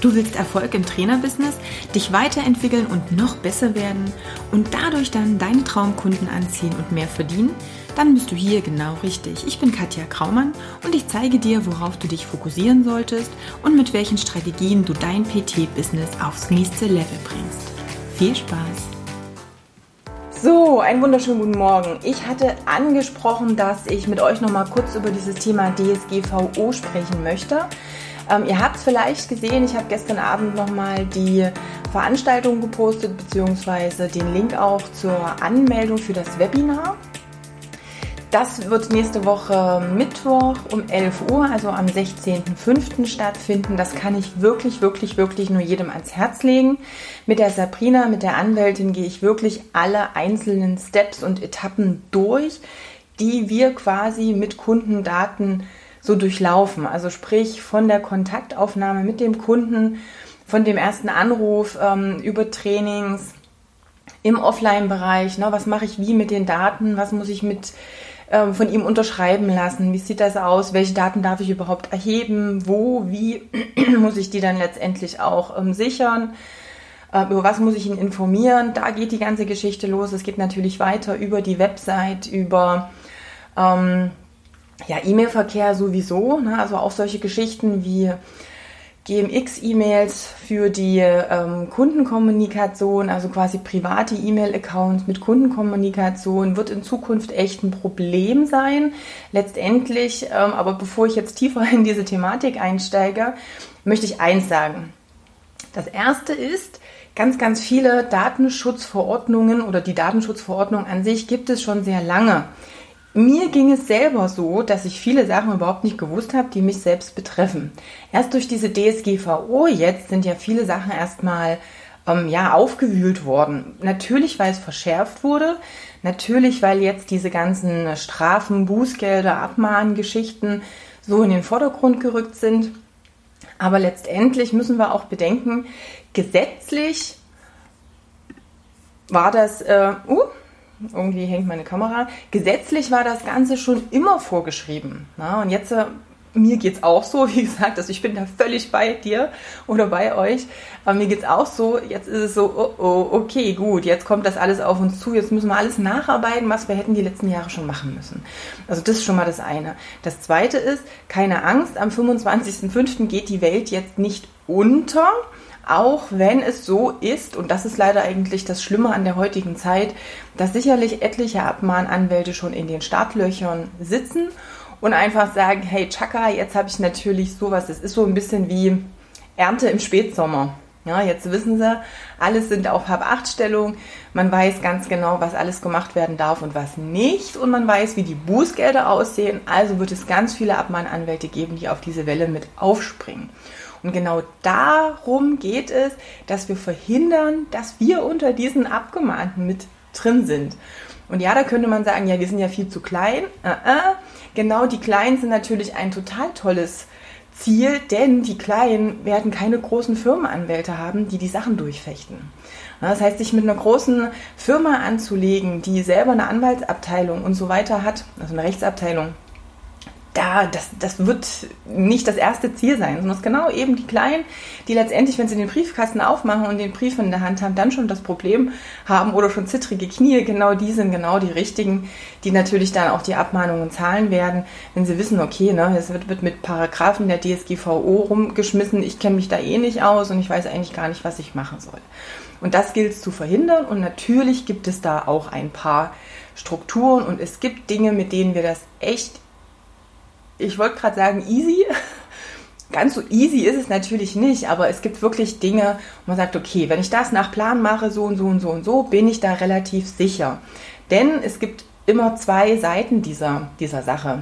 Du willst Erfolg im Trainerbusiness, dich weiterentwickeln und noch besser werden und dadurch dann deine Traumkunden anziehen und mehr verdienen? Dann bist du hier genau richtig. Ich bin Katja Kraumann und ich zeige dir, worauf du dich fokussieren solltest und mit welchen Strategien du dein PT-Business aufs nächste Level bringst. Viel Spaß! So, einen wunderschönen guten Morgen. Ich hatte angesprochen, dass ich mit euch noch mal kurz über dieses Thema DSGVO sprechen möchte. Ähm, ihr habt es vielleicht gesehen, ich habe gestern Abend nochmal die Veranstaltung gepostet, beziehungsweise den Link auch zur Anmeldung für das Webinar. Das wird nächste Woche Mittwoch um 11 Uhr, also am 16.05. stattfinden. Das kann ich wirklich, wirklich, wirklich nur jedem ans Herz legen. Mit der Sabrina, mit der Anwältin, gehe ich wirklich alle einzelnen Steps und Etappen durch, die wir quasi mit Kundendaten so durchlaufen. Also sprich von der Kontaktaufnahme mit dem Kunden, von dem ersten Anruf ähm, über Trainings im Offline-Bereich. Ne, was mache ich wie mit den Daten? Was muss ich mit ähm, von ihm unterschreiben lassen? Wie sieht das aus? Welche Daten darf ich überhaupt erheben? Wo? Wie muss ich die dann letztendlich auch ähm, sichern? Äh, über was muss ich ihn informieren? Da geht die ganze Geschichte los. Es geht natürlich weiter über die Website, über ähm, ja, E-Mail-Verkehr sowieso, ne? also auch solche Geschichten wie GMX-E-Mails für die ähm, Kundenkommunikation, also quasi private E-Mail-Accounts mit Kundenkommunikation, wird in Zukunft echt ein Problem sein. Letztendlich, ähm, aber bevor ich jetzt tiefer in diese Thematik einsteige, möchte ich eins sagen. Das erste ist, ganz, ganz viele Datenschutzverordnungen oder die Datenschutzverordnung an sich gibt es schon sehr lange. Mir ging es selber so, dass ich viele Sachen überhaupt nicht gewusst habe, die mich selbst betreffen. Erst durch diese DSGVO jetzt sind ja viele Sachen erstmal ähm, ja, aufgewühlt worden. Natürlich, weil es verschärft wurde. Natürlich, weil jetzt diese ganzen Strafen, Bußgelder, Abmahngeschichten so in den Vordergrund gerückt sind. Aber letztendlich müssen wir auch bedenken, gesetzlich war das, äh, uh, irgendwie hängt meine Kamera. Gesetzlich war das Ganze schon immer vorgeschrieben. Na? Und jetzt, äh, mir geht es auch so, wie gesagt, also ich bin da völlig bei dir oder bei euch. Aber mir geht es auch so, jetzt ist es so, oh, oh, okay, gut, jetzt kommt das alles auf uns zu, jetzt müssen wir alles nacharbeiten, was wir hätten die letzten Jahre schon machen müssen. Also das ist schon mal das eine. Das zweite ist, keine Angst, am 25.05. geht die Welt jetzt nicht unter auch wenn es so ist, und das ist leider eigentlich das Schlimme an der heutigen Zeit, dass sicherlich etliche Abmahnanwälte schon in den Startlöchern sitzen und einfach sagen, hey Chaka, jetzt habe ich natürlich sowas, es ist so ein bisschen wie Ernte im Spätsommer. Ja, jetzt wissen sie, alles sind auf Hab-Acht-Stellung. Man weiß ganz genau, was alles gemacht werden darf und was nicht. Und man weiß, wie die Bußgelder aussehen. Also wird es ganz viele Abmahnanwälte geben, die auf diese Welle mit aufspringen. Und genau darum geht es, dass wir verhindern, dass wir unter diesen Abgemahnten mit drin sind. Und ja, da könnte man sagen, ja, wir sind ja viel zu klein. Uh -uh. Genau, die Kleinen sind natürlich ein total tolles Ziel, denn die Kleinen werden keine großen Firmenanwälte haben, die die Sachen durchfechten. Das heißt, sich mit einer großen Firma anzulegen, die selber eine Anwaltsabteilung und so weiter hat, also eine Rechtsabteilung, da, das, das wird nicht das erste Ziel sein, sondern es ist genau eben die Kleinen, die letztendlich, wenn sie den Briefkasten aufmachen und den Brief in der Hand haben, dann schon das Problem haben oder schon zittrige Knie. Genau die sind genau die richtigen, die natürlich dann auch die Abmahnungen zahlen werden, wenn sie wissen, okay, ne, es wird, wird mit Paragraphen der DSGVO rumgeschmissen, ich kenne mich da eh nicht aus und ich weiß eigentlich gar nicht, was ich machen soll. Und das gilt es zu verhindern und natürlich gibt es da auch ein paar Strukturen und es gibt Dinge, mit denen wir das echt ich wollte gerade sagen, easy. Ganz so easy ist es natürlich nicht, aber es gibt wirklich Dinge, wo man sagt, okay, wenn ich das nach Plan mache, so und so und so und so, bin ich da relativ sicher. Denn es gibt immer zwei Seiten dieser, dieser Sache.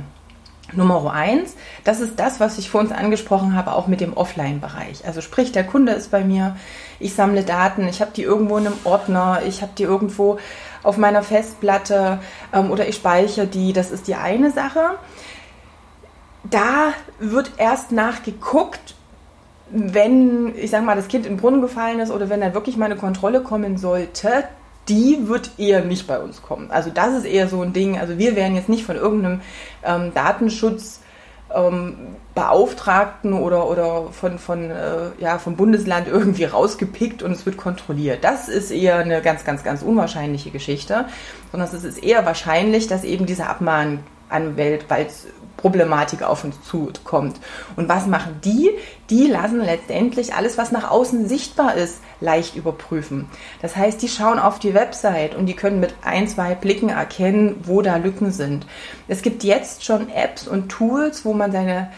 Nummer eins, das ist das, was ich vor uns angesprochen habe, auch mit dem Offline-Bereich. Also sprich, der Kunde ist bei mir, ich sammle Daten, ich habe die irgendwo in einem Ordner, ich habe die irgendwo auf meiner Festplatte ähm, oder ich speichere die. Das ist die eine Sache da wird erst nachgeguckt, wenn, ich sag mal, das Kind in den Brunnen gefallen ist oder wenn da wirklich mal eine Kontrolle kommen sollte, die wird eher nicht bei uns kommen. Also das ist eher so ein Ding. Also wir werden jetzt nicht von irgendeinem ähm, Datenschutz ähm, oder, oder von, von, äh, ja, vom Bundesland irgendwie rausgepickt und es wird kontrolliert. Das ist eher eine ganz, ganz, ganz unwahrscheinliche Geschichte, sondern es ist eher wahrscheinlich, dass eben diese Abmahnanwälte, weil es Problematik auf uns zukommt. Und was machen die? Die lassen letztendlich alles, was nach außen sichtbar ist, leicht überprüfen. Das heißt, die schauen auf die Website und die können mit ein, zwei Blicken erkennen, wo da Lücken sind. Es gibt jetzt schon Apps und Tools, wo man seine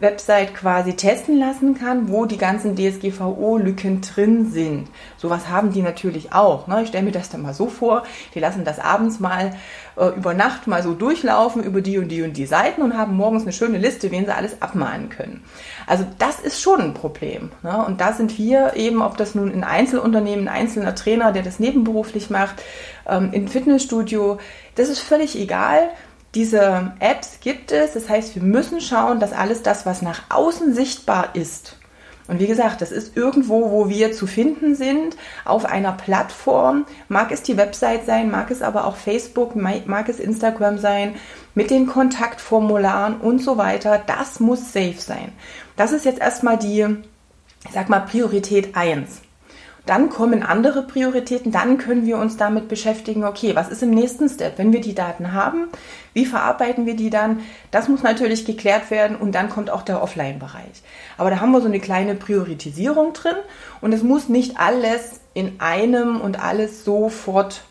Website quasi testen lassen kann, wo die ganzen DSGVO-Lücken drin sind. Sowas haben die natürlich auch. Ne? Ich stelle mir das dann mal so vor, die lassen das abends mal äh, über Nacht mal so durchlaufen über die und die und die Seiten und haben morgens eine schöne Liste, wen sie alles abmahnen können. Also das ist schon ein Problem. Ne? Und da sind wir eben, ob das nun ein Einzelunternehmen, ein einzelner Trainer, der das nebenberuflich macht, ähm, im Fitnessstudio, das ist völlig egal diese Apps gibt es, das heißt, wir müssen schauen, dass alles das, was nach außen sichtbar ist, und wie gesagt, das ist irgendwo, wo wir zu finden sind, auf einer Plattform. Mag es die Website sein, mag es aber auch Facebook, mag es Instagram sein, mit den Kontaktformularen und so weiter. Das muss safe sein. Das ist jetzt erstmal die, ich sag mal, Priorität 1. Dann kommen andere Prioritäten, dann können wir uns damit beschäftigen, okay, was ist im nächsten Step? Wenn wir die Daten haben, wie verarbeiten wir die dann? Das muss natürlich geklärt werden und dann kommt auch der Offline-Bereich. Aber da haben wir so eine kleine Priorisierung drin und es muss nicht alles in einem und alles sofort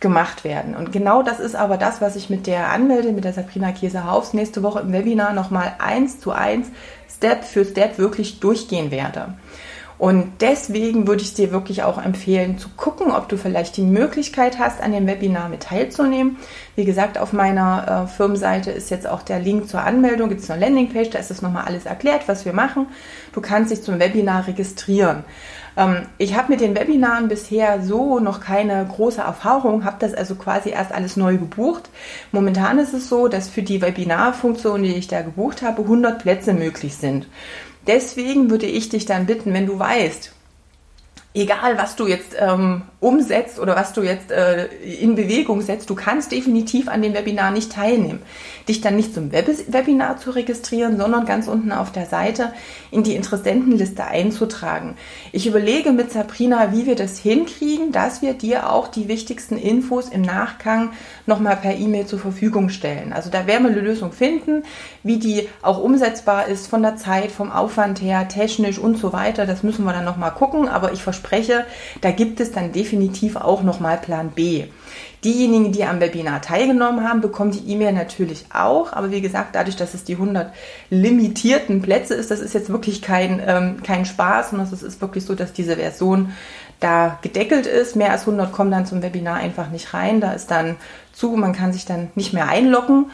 gemacht werden. Und genau das ist aber das, was ich mit der Anmelde, mit der Sabrina Käse-Haufs nächste Woche im Webinar nochmal eins zu eins, Step für Step wirklich durchgehen werde. Und deswegen würde ich dir wirklich auch empfehlen, zu gucken, ob du vielleicht die Möglichkeit hast, an dem Webinar mit teilzunehmen. Wie gesagt, auf meiner äh, Firmenseite ist jetzt auch der Link zur Anmeldung, gibt es eine Landingpage, da ist das nochmal alles erklärt, was wir machen. Du kannst dich zum Webinar registrieren. Ähm, ich habe mit den Webinaren bisher so noch keine große Erfahrung, habe das also quasi erst alles neu gebucht. Momentan ist es so, dass für die Webinarfunktion, die ich da gebucht habe, 100 Plätze möglich sind. Deswegen würde ich dich dann bitten, wenn du weißt, egal was du jetzt ähm, umsetzt oder was du jetzt äh, in Bewegung setzt, du kannst definitiv an dem Webinar nicht teilnehmen. Dich dann nicht zum Web Webinar zu registrieren, sondern ganz unten auf der Seite in die Interessentenliste einzutragen. Ich überlege mit Sabrina, wie wir das hinkriegen, dass wir dir auch die wichtigsten Infos im Nachgang nochmal per E-Mail zur Verfügung stellen. Also da werden wir eine Lösung finden, wie die auch umsetzbar ist von der Zeit, vom Aufwand her, technisch und so weiter. Das müssen wir dann nochmal gucken, aber ich verspreche, da gibt es dann definitiv auch nochmal Plan B. Diejenigen, die am Webinar teilgenommen haben, bekommen die E-Mail natürlich auch. Aber wie gesagt, dadurch, dass es die 100 limitierten Plätze ist, das ist jetzt wirklich kein, ähm, kein Spaß, sondern es ist wirklich so, dass diese Version da gedeckelt ist. Mehr als 100 kommen dann zum Webinar einfach nicht rein. Da ist dann zu, man kann sich dann nicht mehr einloggen.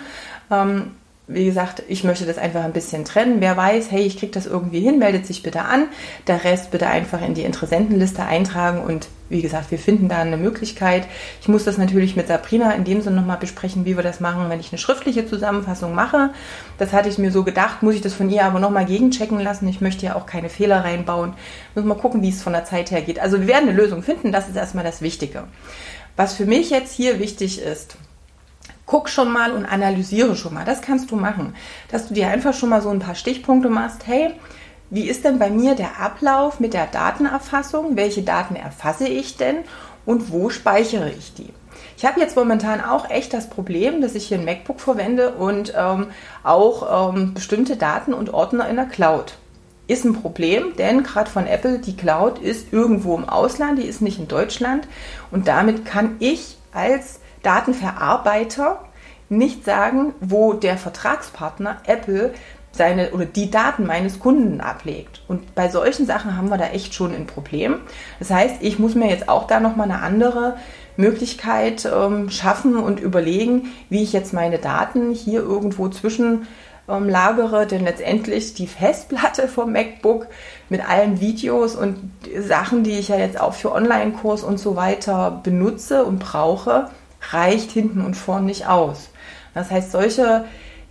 Ähm, wie gesagt, ich möchte das einfach ein bisschen trennen. Wer weiß, hey, ich kriege das irgendwie hin, meldet sich bitte an. Der Rest bitte einfach in die Interessentenliste eintragen und wie gesagt, wir finden da eine Möglichkeit. Ich muss das natürlich mit Sabrina in dem Sinne nochmal besprechen, wie wir das machen, wenn ich eine schriftliche Zusammenfassung mache. Das hatte ich mir so gedacht, muss ich das von ihr aber nochmal gegenchecken lassen. Ich möchte ja auch keine Fehler reinbauen. Muss mal gucken, wie es von der Zeit her geht. Also wir werden eine Lösung finden, das ist erstmal das Wichtige. Was für mich jetzt hier wichtig ist, guck schon mal und analysiere schon mal. Das kannst du machen. Dass du dir einfach schon mal so ein paar Stichpunkte machst. Hey, wie ist denn bei mir der Ablauf mit der Datenerfassung? Welche Daten erfasse ich denn und wo speichere ich die? Ich habe jetzt momentan auch echt das Problem, dass ich hier ein MacBook verwende und ähm, auch ähm, bestimmte Daten und Ordner in der Cloud. Ist ein Problem, denn gerade von Apple, die Cloud ist irgendwo im Ausland, die ist nicht in Deutschland und damit kann ich als Datenverarbeiter nicht sagen, wo der Vertragspartner Apple seine oder die Daten meines Kunden ablegt. Und bei solchen Sachen haben wir da echt schon ein Problem. Das heißt, ich muss mir jetzt auch da nochmal eine andere Möglichkeit ähm, schaffen und überlegen, wie ich jetzt meine Daten hier irgendwo zwischen ähm, lagere, denn letztendlich die Festplatte vom MacBook mit allen Videos und Sachen, die ich ja jetzt auch für Online-Kurs und so weiter benutze und brauche, reicht hinten und vorn nicht aus. Das heißt, solche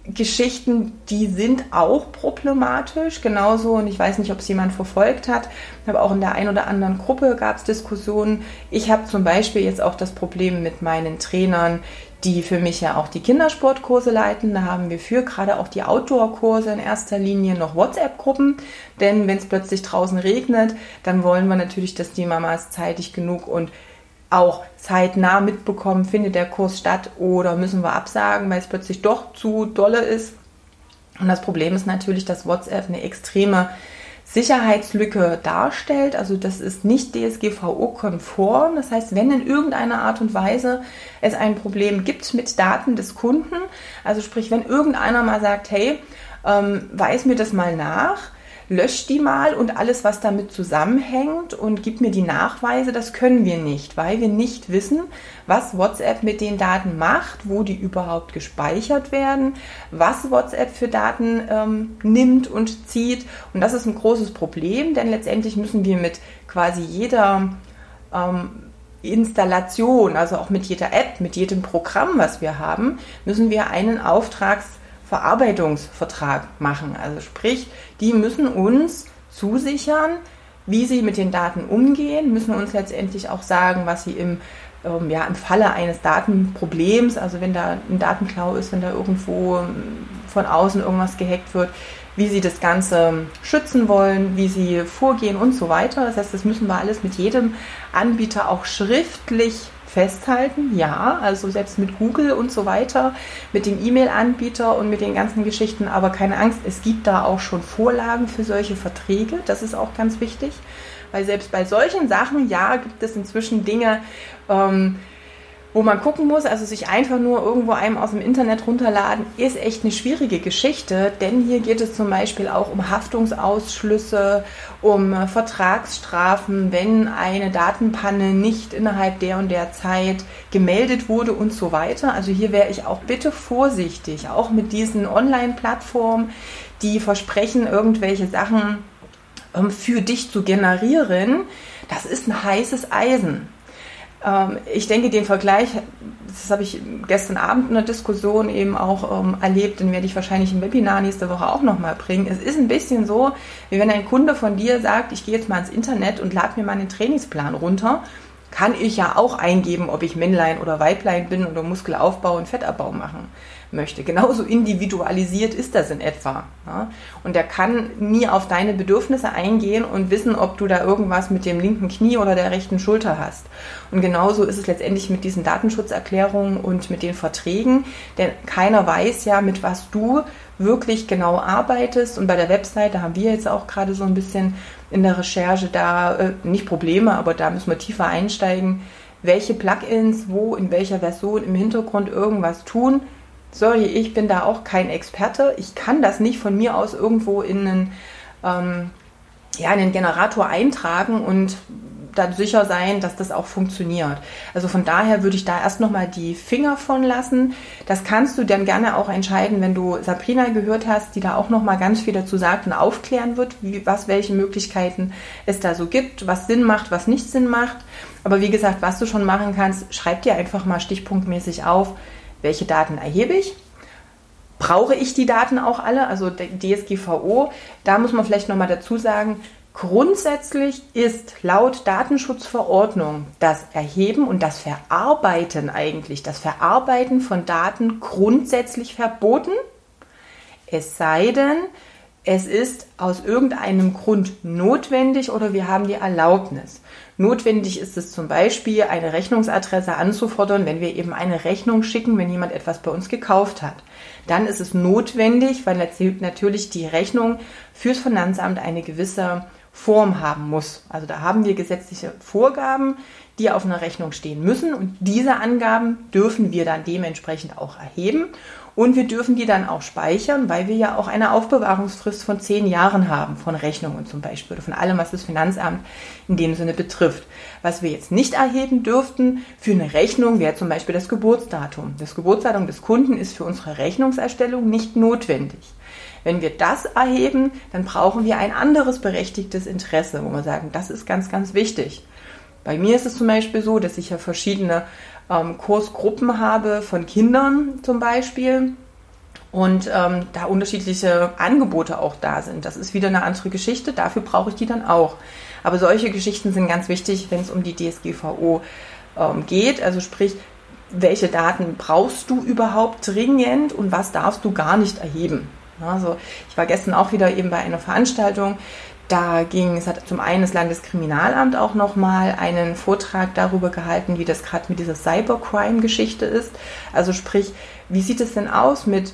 Geschichten, die sind auch problematisch, genauso, und ich weiß nicht, ob es jemand verfolgt hat, aber auch in der einen oder anderen Gruppe gab es Diskussionen. Ich habe zum Beispiel jetzt auch das Problem mit meinen Trainern, die für mich ja auch die Kindersportkurse leiten. Da haben wir für gerade auch die Outdoor-Kurse in erster Linie noch WhatsApp-Gruppen. Denn wenn es plötzlich draußen regnet, dann wollen wir natürlich, dass die Mamas zeitig genug und auch zeitnah mitbekommen, findet der Kurs statt oder müssen wir absagen, weil es plötzlich doch zu dolle ist. Und das Problem ist natürlich, dass WhatsApp eine extreme Sicherheitslücke darstellt. Also das ist nicht DSGVO-konform. Das heißt, wenn in irgendeiner Art und Weise es ein Problem gibt mit Daten des Kunden, also sprich, wenn irgendeiner mal sagt, hey, ähm, weiß mir das mal nach, löscht die mal und alles, was damit zusammenhängt und gibt mir die Nachweise, das können wir nicht, weil wir nicht wissen, was WhatsApp mit den Daten macht, wo die überhaupt gespeichert werden, was WhatsApp für Daten ähm, nimmt und zieht. Und das ist ein großes Problem, denn letztendlich müssen wir mit quasi jeder ähm, Installation, also auch mit jeder App, mit jedem Programm, was wir haben, müssen wir einen Auftrags Verarbeitungsvertrag machen. Also sprich, die müssen uns zusichern, wie sie mit den Daten umgehen, müssen uns letztendlich auch sagen, was sie im, ähm, ja, im Falle eines Datenproblems, also wenn da ein Datenklau ist, wenn da irgendwo ähm, von außen irgendwas gehackt wird, wie sie das Ganze schützen wollen, wie sie vorgehen und so weiter. Das heißt, das müssen wir alles mit jedem Anbieter auch schriftlich festhalten, ja, also selbst mit Google und so weiter, mit dem E-Mail-Anbieter und mit den ganzen Geschichten, aber keine Angst, es gibt da auch schon Vorlagen für solche Verträge, das ist auch ganz wichtig, weil selbst bei solchen Sachen, ja, gibt es inzwischen Dinge, ähm, wo man gucken muss, also sich einfach nur irgendwo einem aus dem Internet runterladen, ist echt eine schwierige Geschichte, denn hier geht es zum Beispiel auch um Haftungsausschlüsse, um Vertragsstrafen, wenn eine Datenpanne nicht innerhalb der und der Zeit gemeldet wurde und so weiter. Also hier wäre ich auch bitte vorsichtig, auch mit diesen Online-Plattformen, die versprechen, irgendwelche Sachen ähm, für dich zu generieren. Das ist ein heißes Eisen. Ähm, ich denke, den Vergleich, das habe ich gestern Abend in der Diskussion eben auch ähm, erlebt, den werde ich wahrscheinlich im Webinar nächste Woche auch nochmal bringen. Es ist ein bisschen so, wie wenn ein Kunde von dir sagt, ich gehe jetzt mal ins Internet und lade mir meinen Trainingsplan runter, kann ich ja auch eingeben, ob ich Männlein oder Weiblein bin oder Muskelaufbau und Fettabbau machen möchte. Genauso individualisiert ist das in etwa. Ja? Und er kann nie auf deine Bedürfnisse eingehen und wissen, ob du da irgendwas mit dem linken Knie oder der rechten Schulter hast. Und genauso ist es letztendlich mit diesen Datenschutzerklärungen und mit den Verträgen, denn keiner weiß ja, mit was du wirklich genau arbeitest. Und bei der Webseite haben wir jetzt auch gerade so ein bisschen in der Recherche da äh, nicht Probleme, aber da müssen wir tiefer einsteigen, welche Plugins wo in welcher Version im Hintergrund irgendwas tun sorry, ich bin da auch kein Experte. Ich kann das nicht von mir aus irgendwo in einen, ähm, ja, in einen Generator eintragen und dann sicher sein, dass das auch funktioniert. Also von daher würde ich da erst nochmal die Finger von lassen. Das kannst du dann gerne auch entscheiden, wenn du Sabrina gehört hast, die da auch nochmal ganz viel dazu sagt und aufklären wird, wie, was, welche Möglichkeiten es da so gibt, was Sinn macht, was nicht Sinn macht. Aber wie gesagt, was du schon machen kannst, schreib dir einfach mal stichpunktmäßig auf, welche Daten erhebe ich? Brauche ich die Daten auch alle? Also DSGVO, da muss man vielleicht nochmal dazu sagen, grundsätzlich ist laut Datenschutzverordnung das Erheben und das Verarbeiten eigentlich, das Verarbeiten von Daten grundsätzlich verboten. Es sei denn, es ist aus irgendeinem Grund notwendig oder wir haben die Erlaubnis. Notwendig ist es zum Beispiel, eine Rechnungsadresse anzufordern, wenn wir eben eine Rechnung schicken, wenn jemand etwas bei uns gekauft hat. Dann ist es notwendig, weil natürlich die Rechnung fürs Finanzamt eine gewisse Form haben muss. Also da haben wir gesetzliche Vorgaben, die auf einer Rechnung stehen müssen und diese Angaben dürfen wir dann dementsprechend auch erheben und wir dürfen die dann auch speichern, weil wir ja auch eine Aufbewahrungsfrist von zehn Jahren haben, von Rechnungen zum Beispiel, oder von allem, was das Finanzamt in dem Sinne betrifft. Was wir jetzt nicht erheben dürften für eine Rechnung wäre zum Beispiel das Geburtsdatum. Das Geburtsdatum des Kunden ist für unsere Rechnungserstellung nicht notwendig. Wenn wir das erheben, dann brauchen wir ein anderes berechtigtes Interesse, wo wir sagen, das ist ganz, ganz wichtig. Bei mir ist es zum Beispiel so, dass ich ja verschiedene ähm, Kursgruppen habe von Kindern zum Beispiel und ähm, da unterschiedliche Angebote auch da sind. Das ist wieder eine andere Geschichte, dafür brauche ich die dann auch. Aber solche Geschichten sind ganz wichtig, wenn es um die DSGVO ähm, geht. Also sprich, welche Daten brauchst du überhaupt dringend und was darfst du gar nicht erheben. Also ich war gestern auch wieder eben bei einer Veranstaltung, da ging, es hat zum einen das Landeskriminalamt auch nochmal einen Vortrag darüber gehalten, wie das gerade mit dieser Cybercrime-Geschichte ist. Also sprich, wie sieht es denn aus mit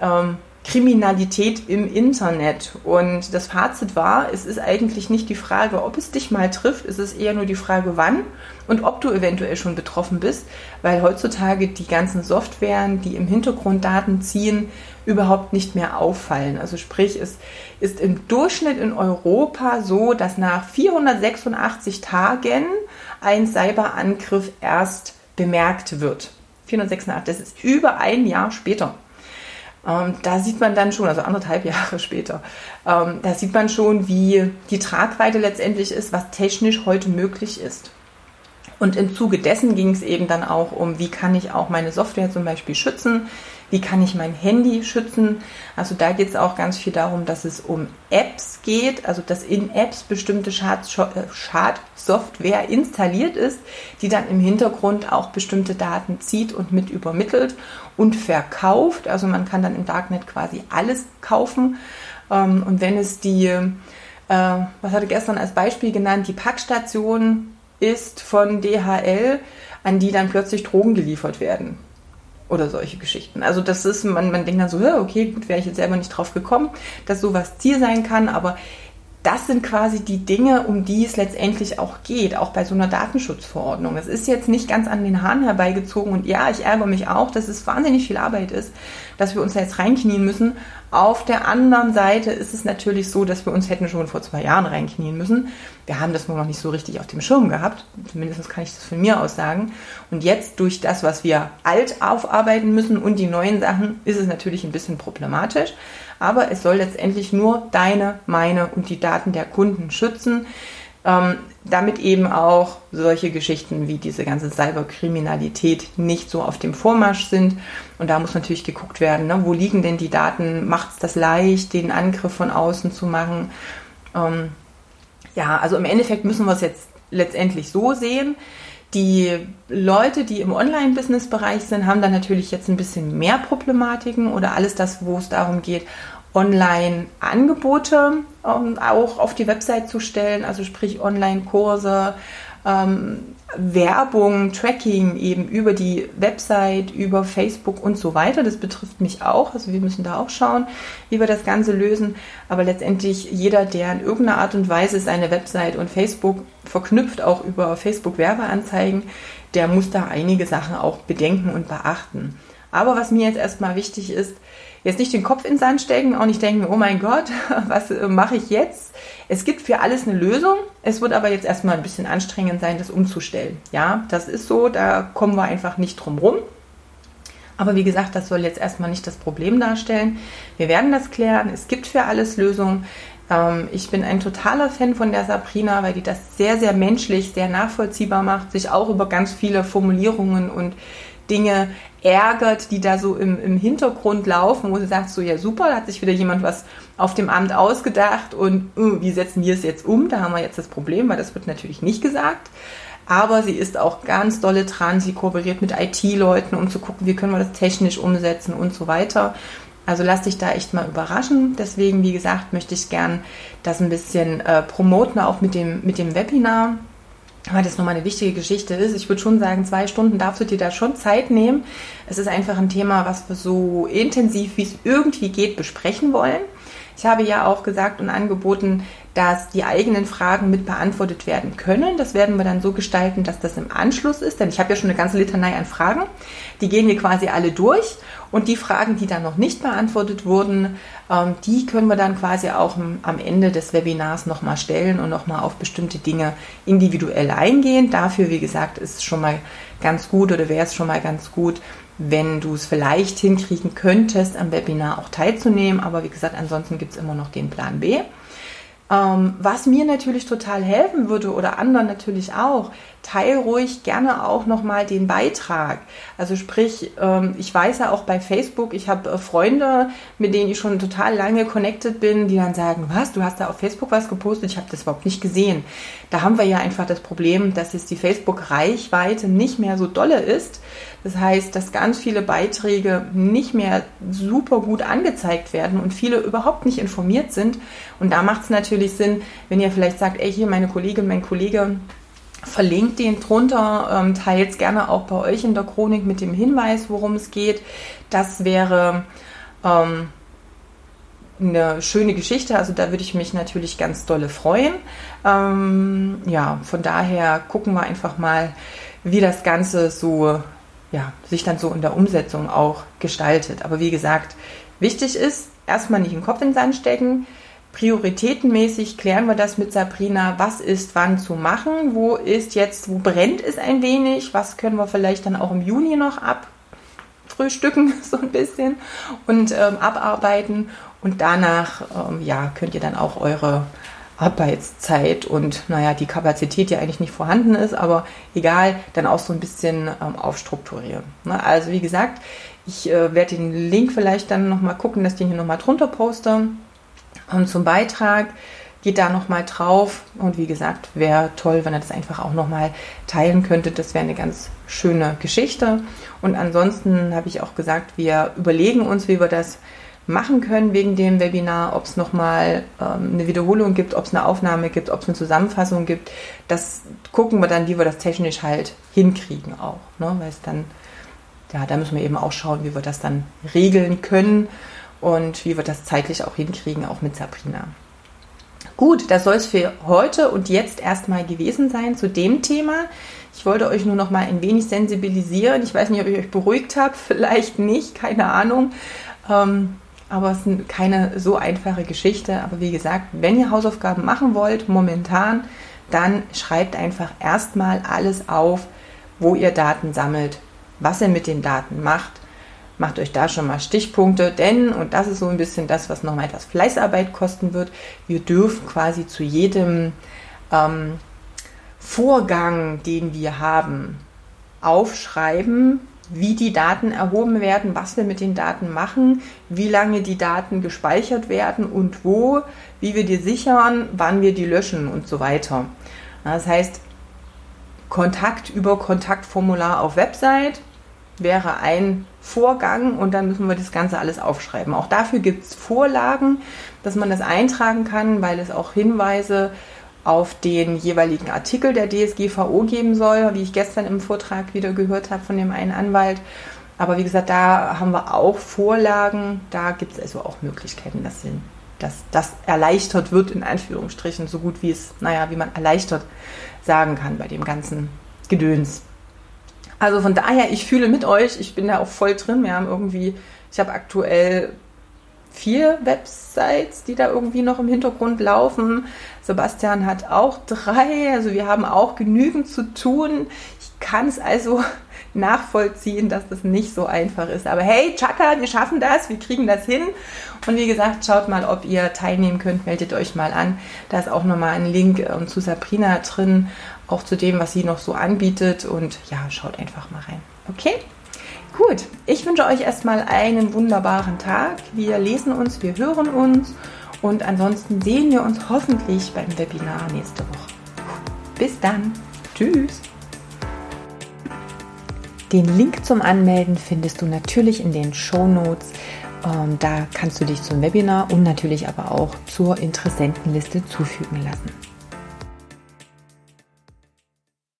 ähm, Kriminalität im Internet. Und das Fazit war, es ist eigentlich nicht die Frage, ob es dich mal trifft, es ist eher nur die Frage, wann und ob du eventuell schon betroffen bist, weil heutzutage die ganzen Softwaren, die im Hintergrund Daten ziehen, überhaupt nicht mehr auffallen. Also sprich, es ist im Durchschnitt in Europa so, dass nach 486 Tagen ein Cyberangriff erst bemerkt wird. 486, das ist über ein Jahr später. Ähm, da sieht man dann schon, also anderthalb Jahre später, ähm, da sieht man schon, wie die Tragweite letztendlich ist, was technisch heute möglich ist. Und im Zuge dessen ging es eben dann auch um, wie kann ich auch meine Software zum Beispiel schützen, wie kann ich mein Handy schützen. Also da geht es auch ganz viel darum, dass es um Apps geht, also dass in Apps bestimmte Schadsoftware installiert ist, die dann im Hintergrund auch bestimmte Daten zieht und mit übermittelt und verkauft. Also man kann dann im Darknet quasi alles kaufen. Ähm, und wenn es die, äh, was hatte gestern als Beispiel genannt, die Packstation ist von DHL, an die dann plötzlich Drogen geliefert werden. Oder solche Geschichten. Also das ist, man, man denkt dann so, okay, gut, wäre ich jetzt selber nicht drauf gekommen, dass sowas Ziel sein kann, aber das sind quasi die Dinge, um die es letztendlich auch geht, auch bei so einer Datenschutzverordnung. Es ist jetzt nicht ganz an den Haaren herbeigezogen und ja, ich ärgere mich auch, dass es wahnsinnig viel Arbeit ist, dass wir uns da jetzt reinknien müssen. Auf der anderen Seite ist es natürlich so, dass wir uns hätten schon vor zwei Jahren reinknien müssen. Wir haben das nur noch nicht so richtig auf dem Schirm gehabt. Zumindest kann ich das von mir aus sagen. Und jetzt durch das, was wir alt aufarbeiten müssen und die neuen Sachen, ist es natürlich ein bisschen problematisch aber es soll letztendlich nur deine, meine und die Daten der Kunden schützen, ähm, damit eben auch solche Geschichten wie diese ganze Cyberkriminalität nicht so auf dem Vormarsch sind. Und da muss natürlich geguckt werden, ne, wo liegen denn die Daten, macht es das leicht, den Angriff von außen zu machen. Ähm, ja, also im Endeffekt müssen wir es jetzt letztendlich so sehen. Die Leute, die im Online-Business-Bereich sind, haben dann natürlich jetzt ein bisschen mehr Problematiken oder alles das, wo es darum geht, Online-Angebote ähm, auch auf die Website zu stellen, also sprich Online-Kurse, ähm, Werbung, Tracking eben über die Website, über Facebook und so weiter. Das betrifft mich auch. Also wir müssen da auch schauen, wie wir das Ganze lösen. Aber letztendlich jeder, der in irgendeiner Art und Weise seine Website und Facebook verknüpft, auch über Facebook Werbeanzeigen, der muss da einige Sachen auch bedenken und beachten. Aber was mir jetzt erstmal wichtig ist, jetzt nicht den Kopf in den Sand stecken, auch nicht denken, oh mein Gott, was äh, mache ich jetzt? Es gibt für alles eine Lösung. Es wird aber jetzt erstmal ein bisschen anstrengend sein, das umzustellen. Ja, das ist so, da kommen wir einfach nicht drum rum. Aber wie gesagt, das soll jetzt erstmal nicht das Problem darstellen. Wir werden das klären. Es gibt für alles Lösungen. Ähm, ich bin ein totaler Fan von der Sabrina, weil die das sehr, sehr menschlich, sehr nachvollziehbar macht, sich auch über ganz viele Formulierungen und Dinge ärgert, die da so im, im Hintergrund laufen, wo sie sagt, so ja super, da hat sich wieder jemand was auf dem Amt ausgedacht und uh, wie setzen wir es jetzt um? Da haben wir jetzt das Problem, weil das wird natürlich nicht gesagt. Aber sie ist auch ganz dolle dran, sie kooperiert mit IT-Leuten, um zu gucken, wie können wir das technisch umsetzen und so weiter. Also lass dich da echt mal überraschen. Deswegen, wie gesagt, möchte ich gern das ein bisschen äh, promoten, auch mit dem, mit dem Webinar weil das nochmal eine wichtige Geschichte ist. Ich würde schon sagen, zwei Stunden darfst du dir da schon Zeit nehmen. Es ist einfach ein Thema, was wir so intensiv, wie es irgendwie geht, besprechen wollen. Ich habe ja auch gesagt und angeboten, dass die eigenen Fragen mit beantwortet werden können. Das werden wir dann so gestalten, dass das im Anschluss ist, denn ich habe ja schon eine ganze Litanei an Fragen. Die gehen wir quasi alle durch und die Fragen, die dann noch nicht beantwortet wurden, ähm, die können wir dann quasi auch am Ende des Webinars nochmal stellen und nochmal auf bestimmte Dinge individuell eingehen. Dafür, wie gesagt, ist es schon mal ganz gut oder wäre es schon mal ganz gut, wenn du es vielleicht hinkriegen könntest, am Webinar auch teilzunehmen. Aber wie gesagt, ansonsten gibt es immer noch den Plan B. Ähm, was mir natürlich total helfen würde oder anderen natürlich auch, teil ruhig gerne auch nochmal den Beitrag. Also sprich, ähm, ich weiß ja auch bei Facebook, ich habe äh, Freunde, mit denen ich schon total lange connected bin, die dann sagen, was, du hast da auf Facebook was gepostet, ich habe das überhaupt nicht gesehen. Da haben wir ja einfach das Problem, dass jetzt die Facebook-Reichweite nicht mehr so dolle ist. Das heißt, dass ganz viele Beiträge nicht mehr super gut angezeigt werden und viele überhaupt nicht informiert sind. Und da macht es natürlich Sinn, wenn ihr vielleicht sagt, ey, hier meine Kollegin, mein Kollege, verlinkt den drunter, ähm, teilt gerne auch bei euch in der Chronik mit dem Hinweis, worum es geht. Das wäre ähm, eine schöne Geschichte, also da würde ich mich natürlich ganz dolle freuen. Ähm, ja, von daher gucken wir einfach mal, wie das Ganze so ja, sich dann so in der Umsetzung auch gestaltet. Aber wie gesagt, wichtig ist, erstmal nicht den Kopf in den Sand stecken. Prioritätenmäßig klären wir das mit Sabrina, was ist wann zu machen, wo ist jetzt, wo brennt es ein wenig, was können wir vielleicht dann auch im Juni noch abfrühstücken, so ein bisschen und ähm, abarbeiten. Und danach ähm, ja, könnt ihr dann auch eure Arbeitszeit und naja, die Kapazität, die eigentlich nicht vorhanden ist, aber egal, dann auch so ein bisschen ähm, aufstrukturieren. Ne? Also wie gesagt, ich äh, werde den Link vielleicht dann nochmal gucken, dass ich den hier nochmal drunter poste und zum Beitrag. Geht da nochmal drauf und wie gesagt, wäre toll, wenn ihr das einfach auch nochmal teilen könntet. Das wäre eine ganz schöne Geschichte. Und ansonsten habe ich auch gesagt, wir überlegen uns, wie wir das machen können wegen dem Webinar, ob es nochmal ähm, eine Wiederholung gibt, ob es eine Aufnahme gibt, ob es eine Zusammenfassung gibt. Das gucken wir dann, wie wir das technisch halt hinkriegen auch. Ne? Weil es dann, ja, da müssen wir eben auch schauen, wie wir das dann regeln können und wie wir das zeitlich auch hinkriegen, auch mit Sabrina. Gut, das soll es für heute und jetzt erstmal gewesen sein zu dem Thema. Ich wollte euch nur noch mal ein wenig sensibilisieren. Ich weiß nicht, ob ich euch beruhigt habe, vielleicht nicht, keine Ahnung. Ähm, aber es ist keine so einfache Geschichte. Aber wie gesagt, wenn ihr Hausaufgaben machen wollt, momentan, dann schreibt einfach erstmal alles auf, wo ihr Daten sammelt, was ihr mit den Daten macht. Macht euch da schon mal Stichpunkte, denn, und das ist so ein bisschen das, was nochmal etwas Fleißarbeit kosten wird, wir dürfen quasi zu jedem ähm, Vorgang, den wir haben, aufschreiben, wie die Daten erhoben werden, was wir mit den Daten machen, wie lange die Daten gespeichert werden und wo, wie wir die sichern, wann wir die löschen und so weiter. Das heißt, Kontakt über Kontaktformular auf Website wäre ein Vorgang und dann müssen wir das Ganze alles aufschreiben. Auch dafür gibt es Vorlagen, dass man das eintragen kann, weil es auch Hinweise gibt auf den jeweiligen Artikel der DSGVO geben soll, wie ich gestern im Vortrag wieder gehört habe von dem einen Anwalt. Aber wie gesagt, da haben wir auch Vorlagen, da gibt es also auch Möglichkeiten, dass, dass das erleichtert wird, in Anführungsstrichen, so gut wie es, naja, wie man erleichtert sagen kann bei dem ganzen Gedöns. Also von daher, ich fühle mit euch, ich bin da auch voll drin. Wir haben irgendwie, ich habe aktuell vier Websites, die da irgendwie noch im Hintergrund laufen. Sebastian hat auch drei, also wir haben auch genügend zu tun. Ich kann es also nachvollziehen, dass das nicht so einfach ist. Aber hey, Chaka, wir schaffen das, wir kriegen das hin. Und wie gesagt, schaut mal, ob ihr teilnehmen könnt, meldet euch mal an. Da ist auch nochmal ein Link ähm, zu Sabrina drin, auch zu dem, was sie noch so anbietet. Und ja, schaut einfach mal rein. Okay? Gut, ich wünsche euch erstmal einen wunderbaren Tag. Wir lesen uns, wir hören uns und ansonsten sehen wir uns hoffentlich beim Webinar nächste Woche. Bis dann. Tschüss. Den Link zum Anmelden findest du natürlich in den Show Notes. Ähm, da kannst du dich zum Webinar und natürlich aber auch zur Interessentenliste zufügen lassen.